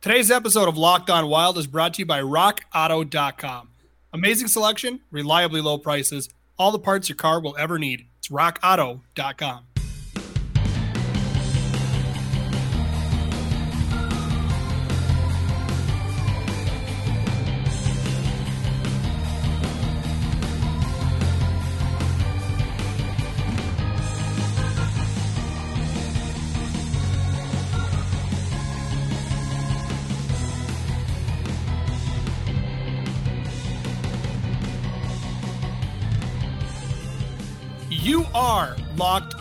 Today's episode of Locked On Wild is brought to you by RockAuto.com. Amazing selection, reliably low prices, all the parts your car will ever need. It's RockAuto.com.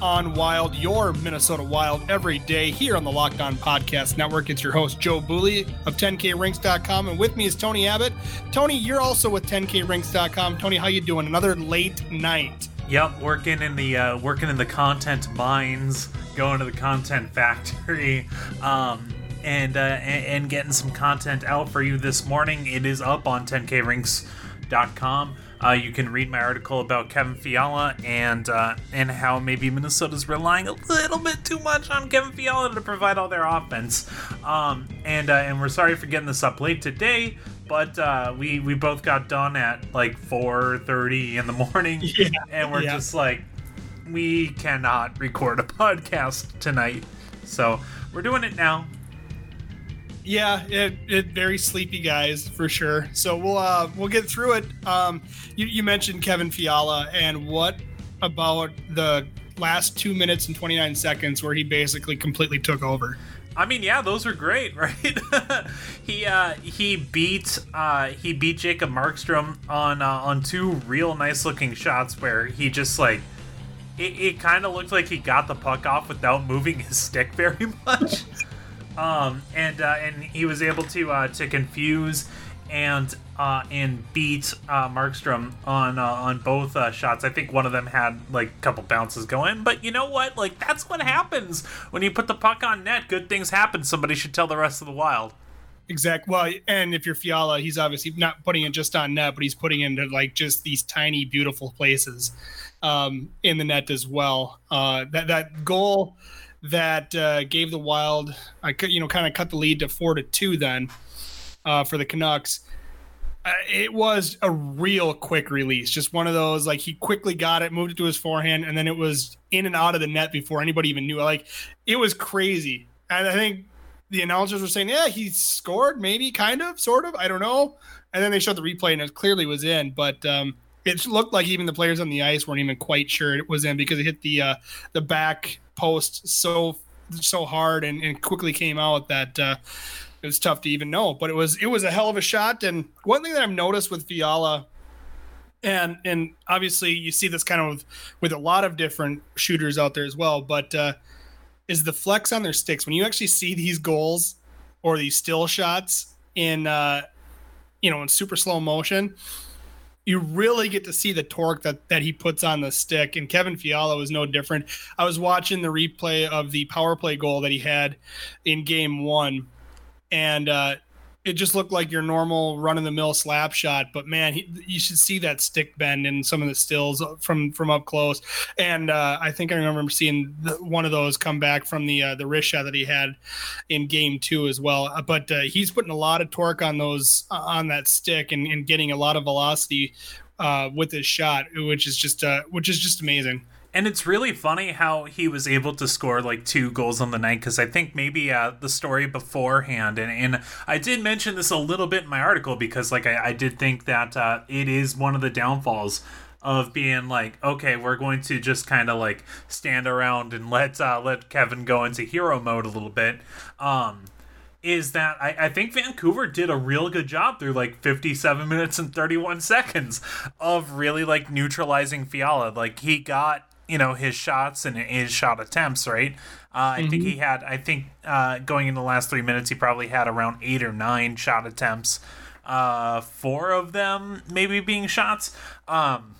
On Wild, your Minnesota Wild every day here on the Locked On Podcast Network. It's your host, Joe Bouley of 10krinks.com. And with me is Tony Abbott. Tony, you're also with 10krinks.com. Tony, how you doing? Another late night. Yep, working in the uh, working in the content mines, going to the content factory, um, and, uh, and and getting some content out for you this morning. It is up on 10krinks.com. Uh, you can read my article about Kevin Fiala and uh, and how maybe Minnesota's relying a little bit too much on Kevin Fiala to provide all their offense. Um, and uh, and we're sorry for getting this up late today, but uh, we we both got done at like 4:30 in the morning, Yeah, and we're yeah. just like we cannot record a podcast tonight, so we're doing it now. Yeah, it, it very sleepy guys for sure. So we'll uh we'll get through it. Um, you, you mentioned Kevin Fiala, and what about the last two minutes and 29 seconds where he basically completely took over? I mean, yeah, those were great, right? he uh, he beat uh, he beat Jacob Markstrom on uh, on two real nice looking shots where he just like it, it kind of looked like he got the puck off without moving his stick very much. Um, and uh, and he was able to uh, to confuse and uh, and beat uh, Markstrom on uh, on both uh, shots. I think one of them had like a couple bounces going, but you know what? Like that's what happens when you put the puck on net. Good things happen. Somebody should tell the rest of the Wild. Exactly. Well, and if you're Fiala, he's obviously not putting it just on net, but he's putting it into like just these tiny, beautiful places um, in the net as well. Uh, that that goal that uh, gave the Wild, I could you know kind of cut the lead to four to two then uh, for the Canucks. Uh, it was a real quick release, just one of those like he quickly got it, moved it to his forehand, and then it was in and out of the net before anybody even knew. Like it was crazy, and I think the announcers were saying, yeah, he scored, maybe, kind of, sort of, I don't know. And then they showed the replay, and it clearly was in, but um, it looked like even the players on the ice weren't even quite sure it was in because it hit the uh, the back post so so hard and, and quickly came out that uh, it was tough to even know. But it was it was a hell of a shot. And one thing that I've noticed with Fiala and and obviously you see this kind of with, with a lot of different shooters out there as well but uh is the flex on their sticks when you actually see these goals or these still shots in uh you know in super slow motion you really get to see the torque that that he puts on the stick and Kevin Fiala was no different. I was watching the replay of the power play goal that he had in game 1 and uh it just looked like your normal run of the mill slap shot, but man, he, you should see that stick bend in some of the stills from from up close. And uh, I think I remember seeing the, one of those come back from the uh, the wrist shot that he had in game two as well. Uh, But uh, he's putting a lot of torque on those uh, on that stick and, and getting a lot of velocity uh, with his shot, which is just uh, which is just amazing. And it's really funny how he was able to score like two goals on the night because I think maybe uh, the story beforehand, and, and I did mention this a little bit in my article because like I, I did think that uh, it is one of the downfalls of being like, okay, we're going to just kind of like stand around and let uh, let Kevin go into hero mode a little bit. Um, is that I, I think Vancouver did a real good job through like 57 minutes and 31 seconds of really like neutralizing Fiala. Like he got you know his shots and his shot attempts right? Uh, i think he had i think uh, going into the last three minutes he probably had around eight or nine shot attempts uh, four of them maybe being shots. Um,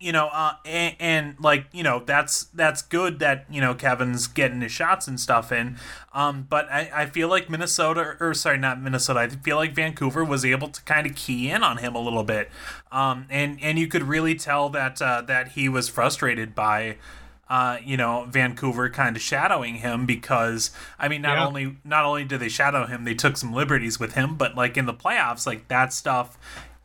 you know uh, and, and like you know that's that's good that you know kevin's getting his shots and stuff in um, but I, I feel like minnesota or sorry not minnesota i feel like vancouver was able to kind of key in on him a little bit um, and and you could really tell that uh, that he was frustrated by uh, you know, Vancouver kind of shadowing him because I mean, not Yeah. only not only did they shadow him, they took some liberties with him, but like in the playoffs, like that stuff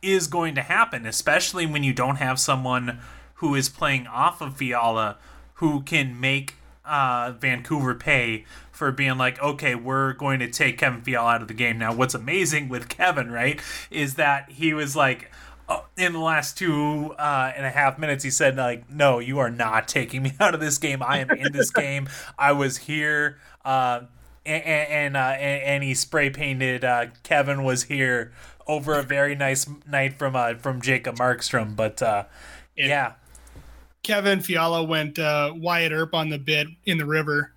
is going to happen, especially when you don't have someone who is playing off of Fiala who can make uh, Vancouver pay for being like, okay, we're going to take Kevin Fiala out of the game. Now, what's amazing with Kevin, right, is that he was like, uh, in the last two uh, and a half minutes, he said, like, no, you are not taking me out of this game. I am in this game. I was here. Uh, and and, uh, and and he spray painted uh, Kevin was here over a very nice night from uh, from Jacob Markstrom. But uh, yeah, Kevin Fiala went uh, Wyatt Earp on the bit in the river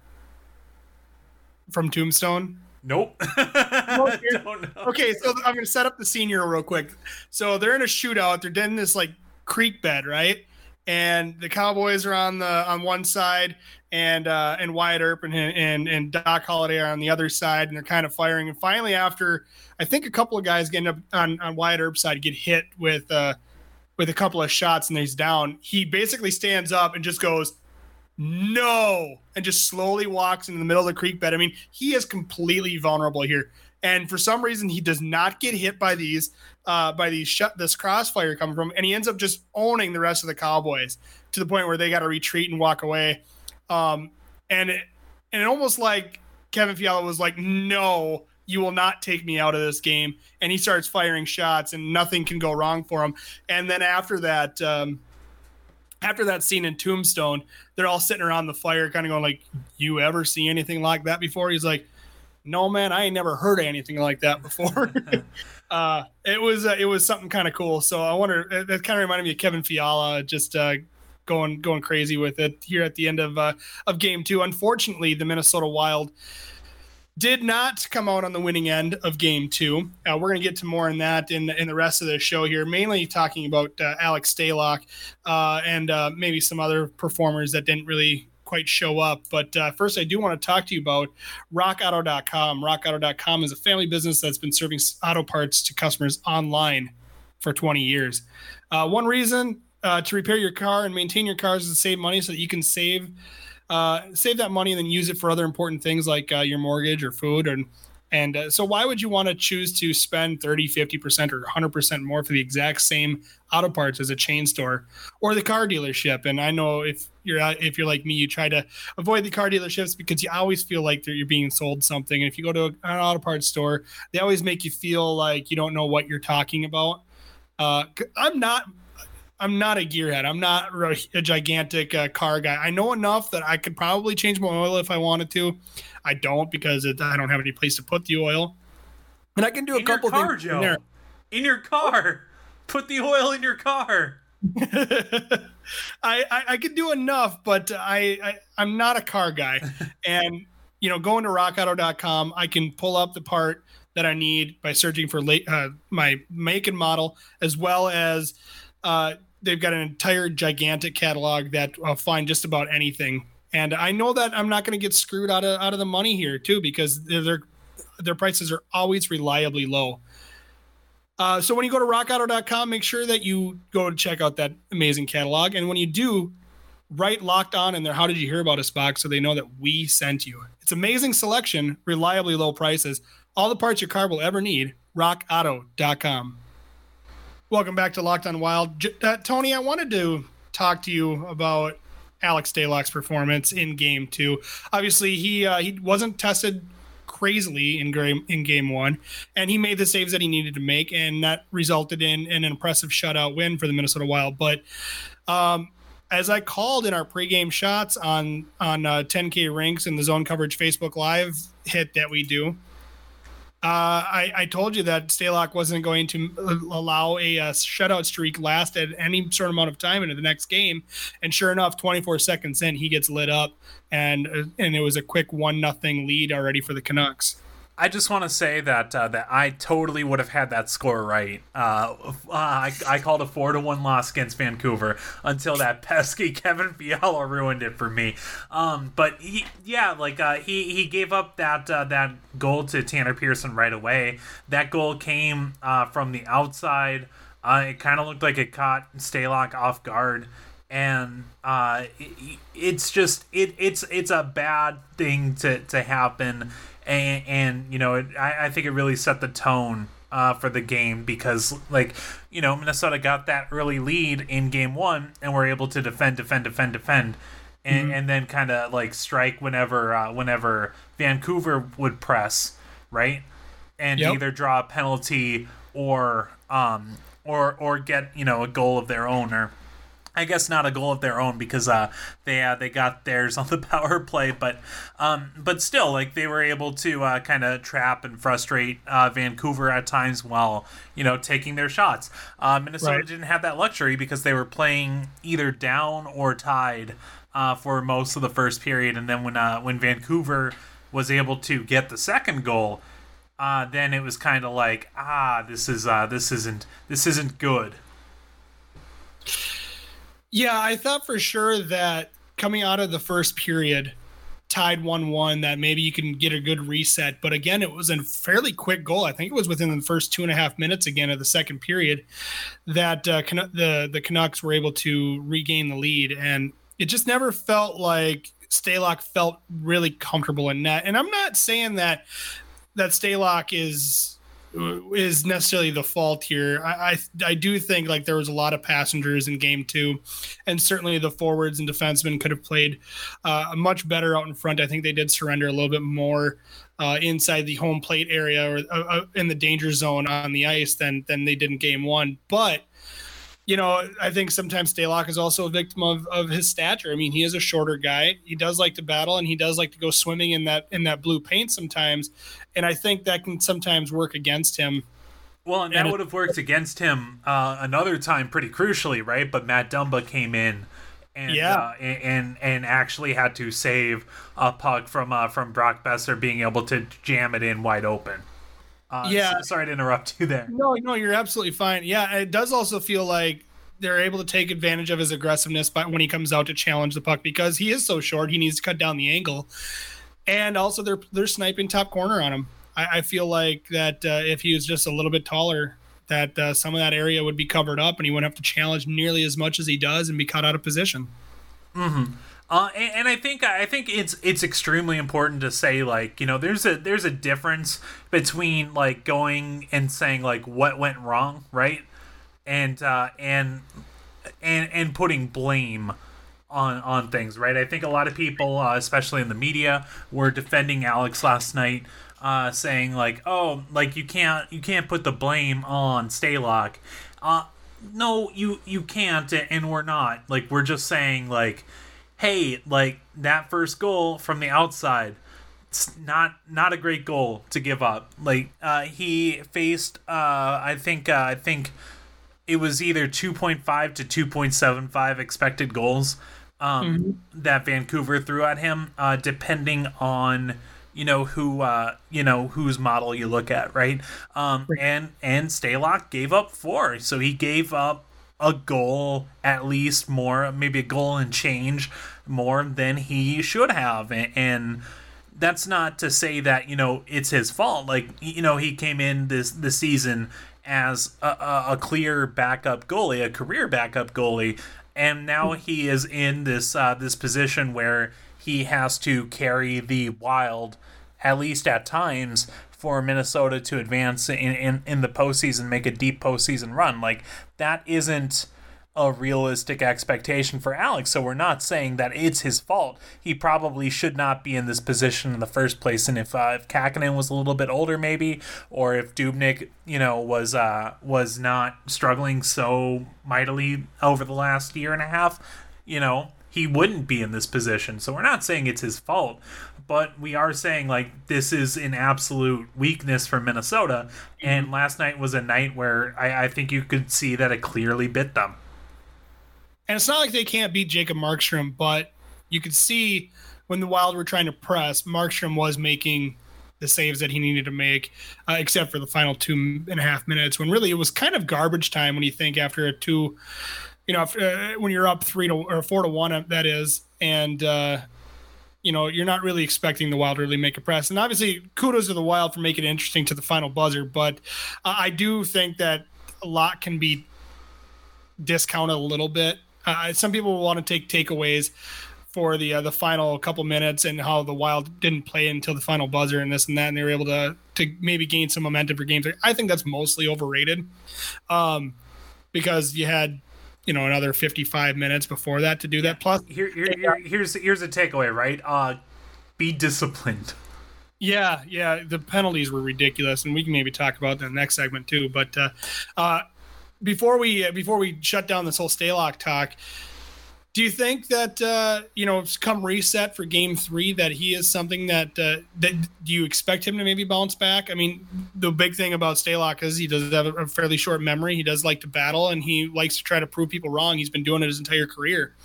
from Tombstone. nope. Don't know. Okay, so I'm going to set up the senior real quick. So they're in a shootout. They're in this like creek bed, right? And the Cowboys are on the on one side, and uh, and Wyatt Earp and, and and Doc Holliday are on the other side, and they're kind of firing. And finally, after I think a couple of guys getting up on on Wyatt Earp's side get hit with uh, with a couple of shots, and he's down. He basically stands up and just goes, no, and just slowly walks into the middle of the creek bed. I mean, he is completely vulnerable here, and for some reason, he does not get hit by these, uh, by these shut this crossfire coming from, and he ends up just owning the rest of the Cowboys to the point where they got to retreat and walk away, um, and it, and it almost like Kevin Fiala was like, no. You will not take me out of this game, and he starts firing shots, and nothing can go wrong for him. And then after that, um, after that scene in Tombstone, they're all sitting around the fire, kind of going like, "You ever see anything like that before?" He's like, "No, man, I ain't never heard of anything like that before." uh, it was uh, it was something kind of cool. So I wonder that kind of reminded me of Kevin Fiala just uh, going going crazy with it here at the end of uh, of game two. Unfortunately, the Minnesota Wild did not come out on the winning end of game two. Uh, we're going to get to more on that in, in the rest of the show here, mainly talking about uh, Alex Stalock uh, and uh, maybe some other performers that didn't really quite show up. But uh, first, I do want to talk to you about rockauto.com. Rockauto.com is a family business that's been serving auto parts to customers online for 20 years. Uh, one reason uh, to repair your car and maintain your cars is to save money so that you can save uh, save that money and then use it for other important things like uh, your mortgage or food and and uh, so why would you want to choose to spend 30 50% or 100% more for the exact same auto parts as a chain store or the car dealership? And i know if you're uh, if you're like me you try to avoid the car dealerships because you always feel like you're being sold something. And if you go to an auto parts store they always make you feel like you don't know what you're talking about. Uh, i'm not I'm not a gearhead. I'm not a, gigantic uh, car guy. I know enough that I could probably change my oil if I wanted to. I don't because it, I don't have any place to put the oil. And I can do a in couple car, things in there. In your car. Put the oil in your car. I, I I can do enough, but I, I I'm not a car guy. and you know, going to rockauto.com, I can pull up the part that I need by searching for late, uh, my make and model, as well as uh, they've got an entire gigantic catalog that I'll find just about anything. And I know that I'm not going to get screwed out of out of the money here too, because their their prices are always reliably low. Uh, so when you go to rockauto.com, make sure that you go to check out that amazing catalog. And when you do, write locked on in there. How did you hear about us box so they know that we sent you? It's amazing selection, reliably low prices, all the parts your car will ever need. RockAuto.com. Welcome back to Locked on Wild. Uh, Tony, I wanted to talk to you about Alex Stalock's performance in Game Two. Obviously, he uh, he wasn't tested crazily in game in Game One, and he made the saves that he needed to make, and that resulted in, in an impressive shutout win for the Minnesota Wild. But um, as I called in our pregame shots on on uh, 10K Rinks and the Zone Coverage Facebook Live hit that we do, uh, I, I told you that Stalock wasn't going to allow a, uh shutout streak last at any certain amount of time into the next game, and sure enough, 24 seconds in, he gets lit up, and uh, and it was a quick one nothing lead already for the Canucks. I just want to say that uh, that I totally would have had that score right. Uh, uh, I, I called a four to one loss against Vancouver until that pesky Kevin Fiala ruined it for me. Um, but he, yeah, like uh, he he gave up that uh, that goal to Tanner Pearson right away. That goal came uh, from the outside. It kind of looked like it caught Stalock off guard. and uh, it, it's just it it's it's a bad thing to to happen, and, and you know it, I, I think it really set the tone uh, for the game because like you know Minnesota got that early lead in game one and were able to defend, defend, defend, defend, and, mm-hmm. and then kind of like strike whenever uh, whenever Vancouver would press right, and yep. either draw a penalty or um or or get you know a goal of their own or I guess not a goal of their own because uh, they uh, they got theirs on the power play, but um, but still, like they were able to uh, kind of trap and frustrate uh, Vancouver at times while you know taking their shots. Uh, Minnesota right. didn't have that luxury because they were playing either down or tied uh, for most of the first period, and then when when Vancouver was able to get the second goal, then it was kind of like ah this is this isn't this isn't good. Yeah, I thought for sure that coming out of the first period, tied 1 1, that maybe you can get a good reset. But again, it was a fairly quick goal. I think it was within the first two and a half minutes again of the second period that uh, the, the Canucks were able to regain the lead. And it just never felt like Stalock felt really comfortable in net. And I'm not saying that that Stalock is is necessarily the fault here. I, I, I do think like there was a lot of passengers in game two, and certainly the forwards and defensemen could have played uh, much better out in front. I think they did surrender a little bit more uh, inside the home plate area or uh, uh in the danger zone on the ice than than they did in game one. But you know, I think sometimes Stalock is also a victim of, of his stature. I mean, he is a shorter guy. He does like to battle and he does like to go swimming in that in that blue paint sometimes. And I think that can sometimes work against him. Well, and, and that would have worked against him uh, another time pretty crucially, right? But Matt Dumba came in and yeah. Uh, and and actually had to save a puck from uh, from Brock Boeser being able to jam it in wide open. Uh, yeah. So, sorry to interrupt you there. No, no, you're absolutely fine. Yeah, it does also feel like they're able to take advantage of his aggressiveness by when he comes out to challenge the puck because he is so short. He needs to cut down the angle, and also they're they're sniping top corner on him. I, I feel like that uh, if he was just a little bit taller, that uh, some of that area would be covered up, and he wouldn't have to challenge nearly as much as he does and be caught out of position. Mm-hmm. Uh, and, and, I think I think it's it's extremely important to say like you know there's a there's a difference between like going and saying like what went wrong right? And uh, and and and putting blame on on things right? I think a lot of people uh, especially in the media were defending Alex last night uh, saying like oh like you can't you can't put the blame on Stalock. Uh no you you can't and we're not. Like we're just saying like hey, like that first goal from the outside, it's not not a great goal to give up. Like uh, he faced, uh, I think, uh, I think it was either two point five to two point seven five expected goals um, mm-hmm. that Vancouver threw at him, uh, depending on you know who uh you know whose model you look at right um and and Stalock gave up four so he gave up a goal at least more, maybe a goal and change more than he should have. And that's not to say that, you know, it's his fault. Like, you know, he came in this this season as a, a, a clear backup goalie, a career backup goalie, and now he is in this uh, this position where he has to carry the wild at least at times for Minnesota to advance in, in, in the postseason, make a deep postseason run. Like, that isn't a realistic expectation for Alex. So we're not saying that it's his fault. He probably should not be in this position in the first place. And if uh, if Kahkonen was a little bit older, maybe, or if Dubnyk, you know, was uh, was not struggling so mightily over the last year and a half, you know, he wouldn't be in this position. So we're not saying it's his fault but we are saying like this is an absolute weakness for Minnesota. And mm-hmm. last night was a night where I, I think you could see that it clearly bit them. And it's not like they can't beat Jacob Markstrom, but you could see when the Wild were trying to press, Markstrom was making the saves that he needed to make, uh, except for the final two and a half minutes when really it was kind of garbage time when you think after a two, you know, uh, when you're up three to or four to one, that is, and uh, you know, you're not really expecting the Wild to really make a press. And obviously, kudos to the Wild for making it interesting to the final buzzer. But uh, I do think that a lot can be discounted a little bit Uh, some people want to take takeaways for the uh, the final couple minutes and how the Wild didn't play until the final buzzer and this and that, and they were able to to maybe gain some momentum for games. I think that's mostly overrated, um, because you had you know another 55 minutes before that to do that. Plus, here, here, here here's here's a takeaway, right? Uh, be disciplined. Yeah, yeah, the penalties were ridiculous, and we can maybe talk about that next segment too. But uh, uh, before we before we shut down this whole Stalock talk, do you think that uh, you know, come reset for Game Three, that he is something that uh, that do you expect him to maybe bounce back? I mean, the big thing about Stalock is he does have a fairly short memory. He does like to battle, and he likes to try to prove people wrong. He's been doing it his entire career.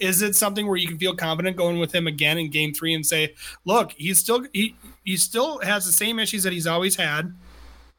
Is it something where you can feel confident going with him again in Game Three and say, "Look, he's still he he still has the same issues that he's always had,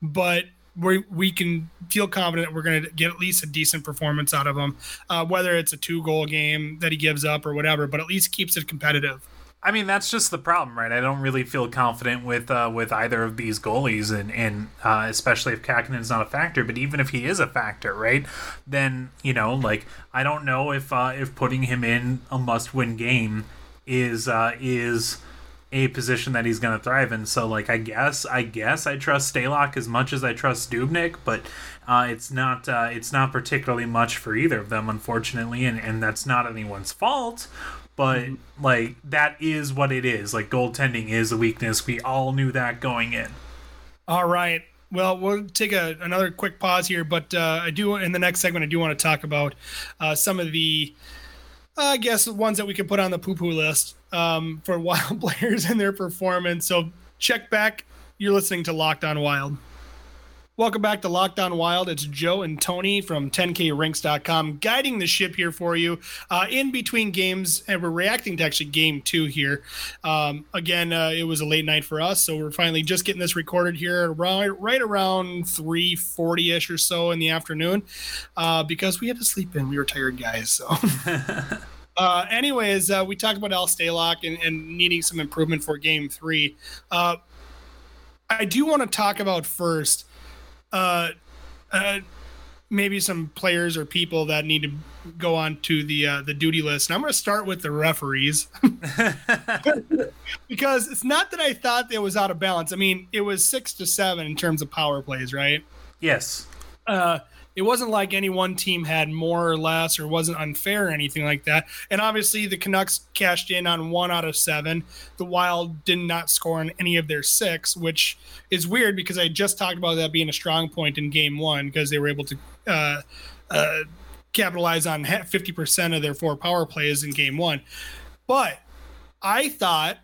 but we we can feel confident we're going to get at least a decent performance out of him, uh, whether it's a two goal game that he gives up or whatever, but at least keeps it competitive. I mean, that's just the problem, right? I don't really feel confident with uh, with either of these goalies, and and uh, especially if Kahkonen's not a factor. But even if he is a factor, right? Then you know, like I don't know if uh, if putting him in a must win game is uh, is a position that he's going to thrive in. So like I guess I guess I trust Stalock as much as I trust Dubnyk, but uh, it's not uh, it's not particularly much for either of them, unfortunately, and and that's not anyone's fault. But mm-hmm. like that is what it is. Like goaltending is a weakness. We all knew that going in. All right. Well, we'll take a, another quick pause here, but uh, I do in the next segment I do want to talk about uh, some of the I guess ones that we could put on the poo poo list um, for wild players and their performance. So check back. You're listening to Locked On Wild. Welcome back to Locked On Wild. It's Joe and Tony from 10krinks.com guiding the ship here for you uh, in between games, and we're reacting to actually game two here. Um, again, uh, it was a late night for us, so we're finally just getting this recorded here around right around 3:40 ish or so in the afternoon uh, because we had to sleep in. We were tired guys, so. Uh, anyways, uh, we talked about Al Stalock and, and, needing some improvement for Game Three. Uh, I do want to talk about first uh, uh, maybe some players or people that need to go on to the uh, the duty list. And I'm going to start with the referees because it's not that I thought it was out of balance. I mean, it was six to seven in terms of power plays, right? Yes. Uh, it wasn't like any one team had more or less or wasn't unfair or anything like that. And obviously, the Canucks cashed in on one out of seven. The Wild did not score on any of their six, which is weird because I just talked about that being a strong point in game one because they were able to uh, uh, capitalize on 50% of their four power plays in game one. But I thought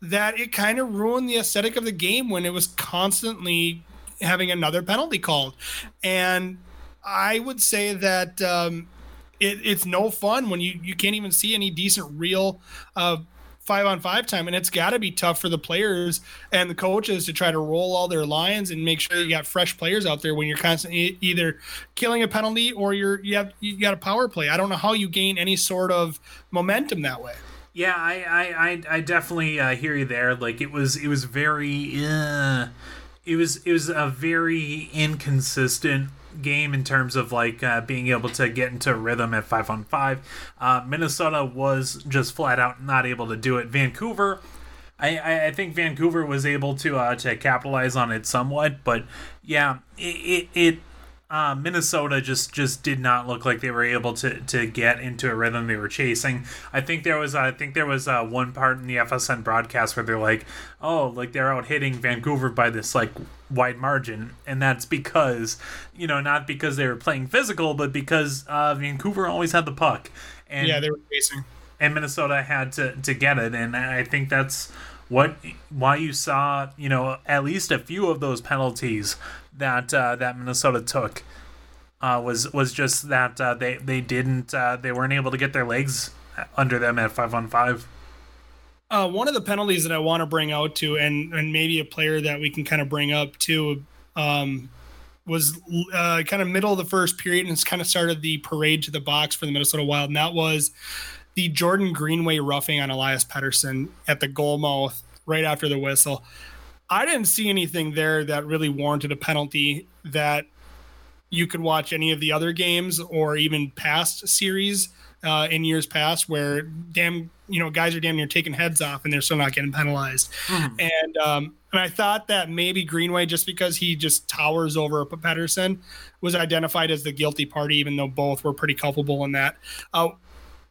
that it kind of ruined the aesthetic of the game when it was constantly having another penalty called. And I would say that um, it, it's no fun when you, you can't even see any decent real uh, five on five time. And it's got to be tough for the players and the coaches to try to roll all their lines and make sure you got fresh players out there when you're constantly either killing a penalty or you're you have you got a power play. I don't know how you gain any sort of momentum that way. Yeah, I I I, definitely uh, hear you there. Like it was it was very. Uh, it was it was a very inconsistent game in terms of like uh, being able to get into rhythm at five on five. Uh, Minnesota was just flat out not able to do it. Vancouver, I, I think Vancouver was able to uh, to capitalize on it somewhat, but yeah, it, it, it uh, Minnesota just just did not look like they were able to to get into a rhythm they were chasing. I think there was I think there was uh, one part in the FSN broadcast where they're like, oh, like they're out hitting Vancouver by this like wide margin, and that's because you know not because they were playing physical, but because uh, Vancouver always had the puck. And, yeah, they were chasing. And Minnesota had to to get it, and I think that's what why you saw you know at least a few of those penalties that uh, that Minnesota took uh, was was just that uh, they they didn't uh, they weren't able to get their legs under them at five on five. Uh, one of the penalties that I want to bring out to, and and maybe a player that we can kind of bring up too, um, was uh, kind of middle of the first period, and it's kind of started the parade to the box for the Minnesota Wild, and that was the Jordan Greenway roughing on Elias Pettersson at the goal mouth right after the whistle. I didn't see anything there that really warranted a penalty that you could watch any of the other games or even past series uh, in years past where damn you know guys are damn near taking heads off and they're still not getting penalized. Mm. And um, and I thought that maybe Greenway just because he just towers over Pettersson was identified as the guilty party, even though both were pretty culpable in that. Uh,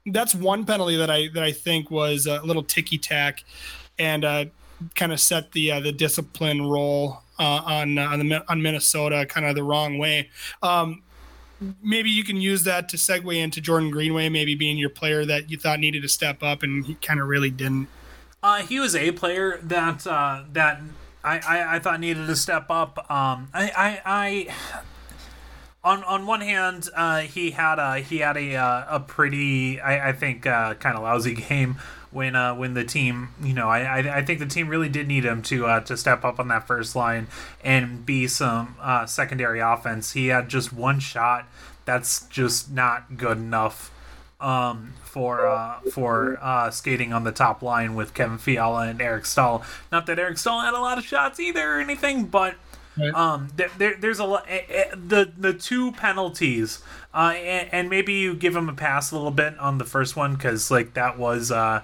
that's one penalty that I that I think was a little ticky tack, and uh, kind of set the uh, the discipline role uh, on uh, on the on Minnesota kind of the wrong way. Um, maybe you can use that to segue into Jordan Greenway, maybe being your player that you thought needed to step up, and he kind of really didn't. Uh, he was a player that uh, that I, I, I thought needed to step up. Um, I, I, I on on one hand, uh, he had a he had a uh, a pretty I, I think kind of lousy game when uh, when the team you know I, I, I think the team really did need him to uh, to step up on that first line and be some uh, secondary offense. He had just one shot. That's just not good enough um, for uh, for uh, skating on the top line with Kevin Fiala and Eric Staal. Not that Eric Staal had a lot of shots either or anything, but um, there, there, there's a lot. Eh, eh, the the two penalties, uh, and, and, maybe you give him a pass a little bit on the first one because like that was uh,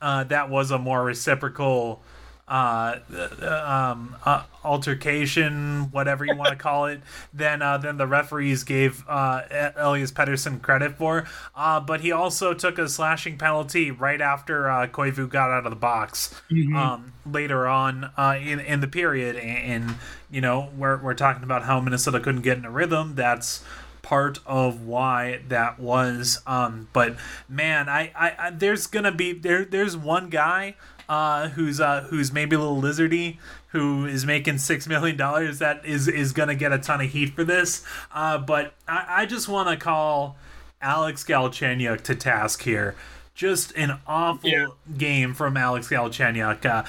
uh, that was a more reciprocal uh, um, uh, altercation, whatever you want to call it, than uh, than the referees gave uh, Elias Pettersson credit for. Uh, but he also took a slashing penalty right after uh, Koivu got out of the box mm-hmm. um, later on uh, in in the period, and, and you know we're we're talking about how Minnesota couldn't get in a rhythm. That's part of why that was. Um, but man, I, I, I there's gonna be there. There's one guy uh, who's uh, who's maybe a little lizardy, who is making six million dollars, that is is gonna get a ton of heat for this. Uh, but I, I just want to call Alex Galchenyuk to task here. Just an awful yeah. game from Alex Galchenyuk. Uh,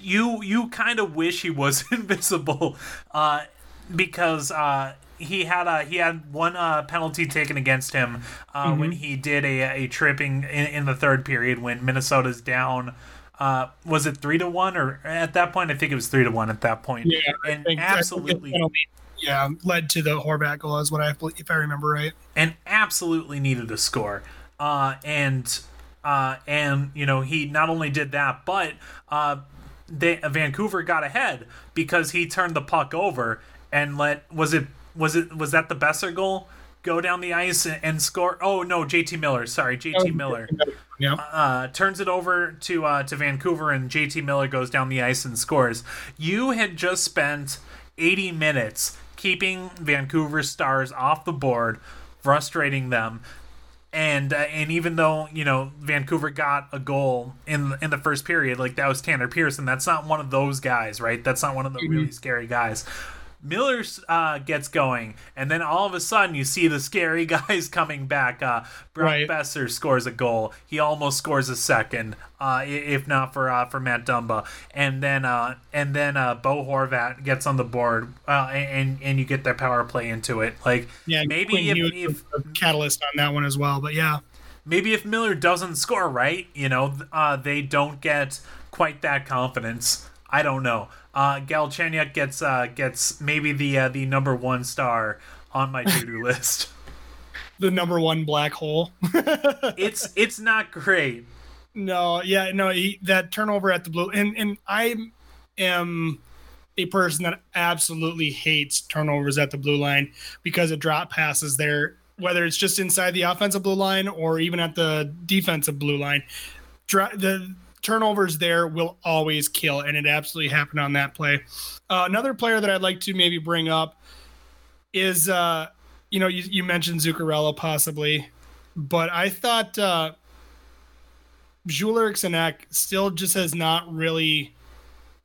you you kind of wish he was invisible, uh, because uh, he had a he had one uh, penalty taken against him uh, mm-hmm. when he did a, a tripping in, in the third period when Minnesota's down uh, was it three to one or at that point? I think it was three to one at that point. Yeah, and absolutely. yeah, led to the Horvat goal, is what I if I remember right. And absolutely needed a score. Uh, and uh, and you know he not only did that, but uh, they Vancouver got ahead because he turned the puck over and let was it was it was that the Boeser goal? Go down the ice and, and score. Oh no, JT Miller. Sorry, JT oh, Miller yeah. Uh, turns it over to uh, to Vancouver, and JT Miller goes down the ice and scores. You had just spent 80 minutes keeping Vancouver Stars off the board, frustrating them. And uh, and even though you know Vancouver got a goal in in the first period, like that was Tanner Pearson. That's not one of those guys, right? That's not one of the mm-hmm. really scary guys. Miller uh, gets going, and then all of a sudden you see the scary guys coming back. Uh, Brock right. Boeser scores a goal. He almost scores a second, uh, if not for uh, for Matt Dumba. And then uh, and then uh, Bo Horvat gets on the board, uh, and and you get their power play into it. Like yeah, maybe Quinn if, if catalyst on that one as well. But yeah, maybe if Miller doesn't score right, you know, uh, they don't get quite that confidence. I don't know. Uh, Galchenyuk gets uh, gets maybe the uh, the number one star on my to do list. The number one black hole. it's it's not great. No, yeah, no, he, that turnover at the blue, and and I am a person that absolutely hates turnovers at the blue line because it drop passes there, whether it's just inside the offensive blue line or even at the defensive blue line. the turnovers there will always kill, and it absolutely happened on that play. Uh, another player that I'd like to maybe bring up is, uh, you know, you, you mentioned Zuccarello possibly, but I thought uh, Jules still just has not really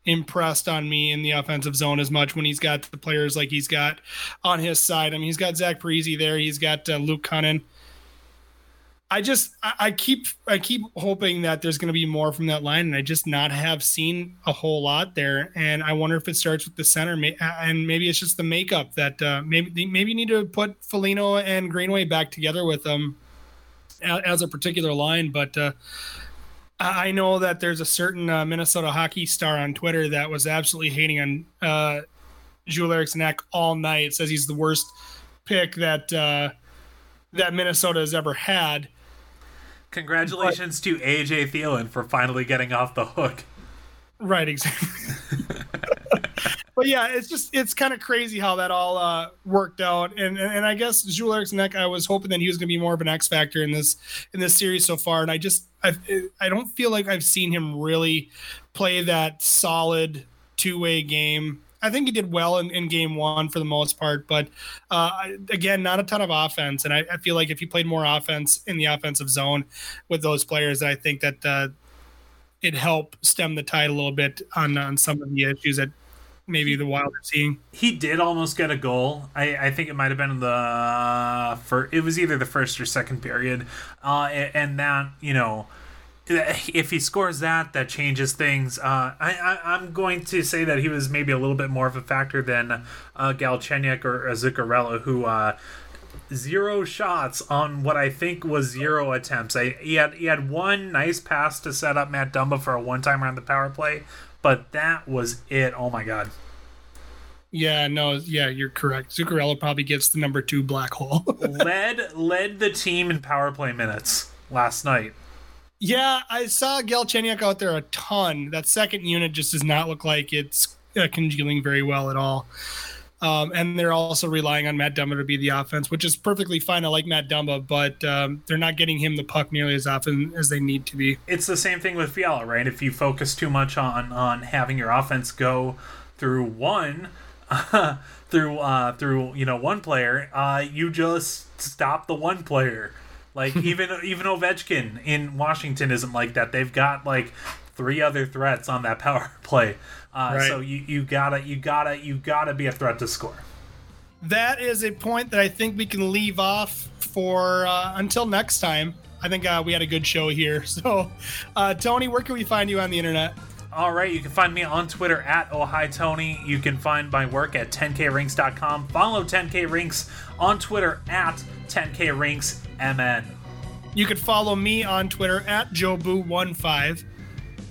impressed on me in the offensive zone as much when he's got the players like he's got on his side. I mean, he's got Zach Parise there, he's got uh, Luke Kunin. I just I, keep I keep hoping that there's going to be more from that line, and I just not have seen a whole lot there. And I wonder if it starts with the center, and maybe it's just the makeup that uh, maybe maybe you need to put Foligno and Greenway back together with them as a particular line. But uh, I know that there's a certain uh, Minnesota hockey star on Twitter that was absolutely hating on uh, Eriksson Ek all night. Says he's the worst pick that uh, that Minnesota has ever had. Congratulations but, to AJ Thielen for finally getting off the hook. Right, exactly. but yeah, it's just it's kind of crazy how that all uh, worked out, and and I guess Joel Eriksson Ek, I was hoping that he was going to be more of an X factor in this in this series so far, and I just I I don't feel like I've seen him really play that solid two way game. I think he did well in, in game one for the most part, but uh, again, not a ton of offense. And I, I, feel like if he played more offense in the offensive zone with those players, I think that uh, it helped stem the tide a little bit on on some of the issues that maybe the Wild are seeing. He did almost get a goal. I, I think it might have been the first. It was either the first or second period, uh, and that you know. If he scores that, that changes things. Uh, I, I, am going to say that he was maybe a little bit more of a factor than uh, Galchenyuk or Zuccarello, who uh, zero shots on what I think was zero attempts. I, he had he had one nice pass to set up Matt Dumba for a one timer on the power play, but that was it. Oh my god. Yeah, no, yeah, you're correct. Zuccarello probably gets the number two black hole. led led the team in power play minutes last night. Yeah, I saw Galchenyuk out there a ton. That second unit just does not look like it's uh, congealing very well at all. Um, and they're also relying on Matt Dumba to be the offense, which is perfectly fine. I like Matt Dumba, but um, they're not getting him the puck nearly as often as they need to be. It's the same thing with Fiala, right? If you focus too much on on having your offense go through one, through uh, through you know one player, uh, you just stop the one player. Like even even Ovechkin in Washington isn't like that. They've got like three other threats on that power play. Uh, right. So you, you gotta you gotta you gotta be a threat to score. That is a point that I think we can leave off for uh, until next time. I think uh, we had a good show here. So, uh, Tony, where can we find you on the internet? All right, you can find me on Twitter at Oh Hi Tony. You can find my work at 10krinks.com. Follow 10k rinks on Twitter at 10krinksmn. You can follow me on Twitter at joeboo15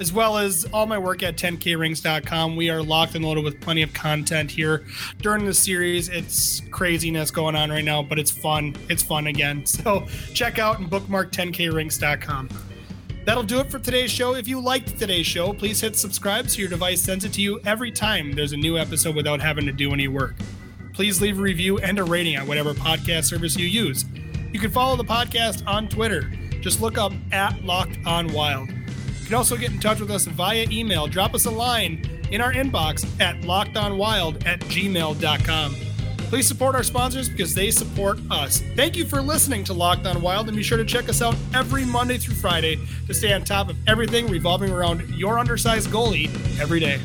as well as all my work at 10krinks.com. We are locked and loaded with plenty of content here during the series. It's craziness going on right now, but it's fun. It's fun again. So check out and bookmark 10krinks.com. That'll do it for today's show. If you liked today's show, please hit subscribe so your device sends it to you every time there's a new episode without having to do any work. Please leave a review and a rating on whatever podcast service you use. You can follow the podcast on Twitter. Just look up at Locked On Wild You can also get in touch with us via email. Drop us a line in our inbox at lockedonwild at gmail.com. Please support our sponsors because they support us. Thank you for listening to Locked On Wild, and be sure to check us out every Monday through Friday to stay on top of everything revolving around your undersized goalie every day.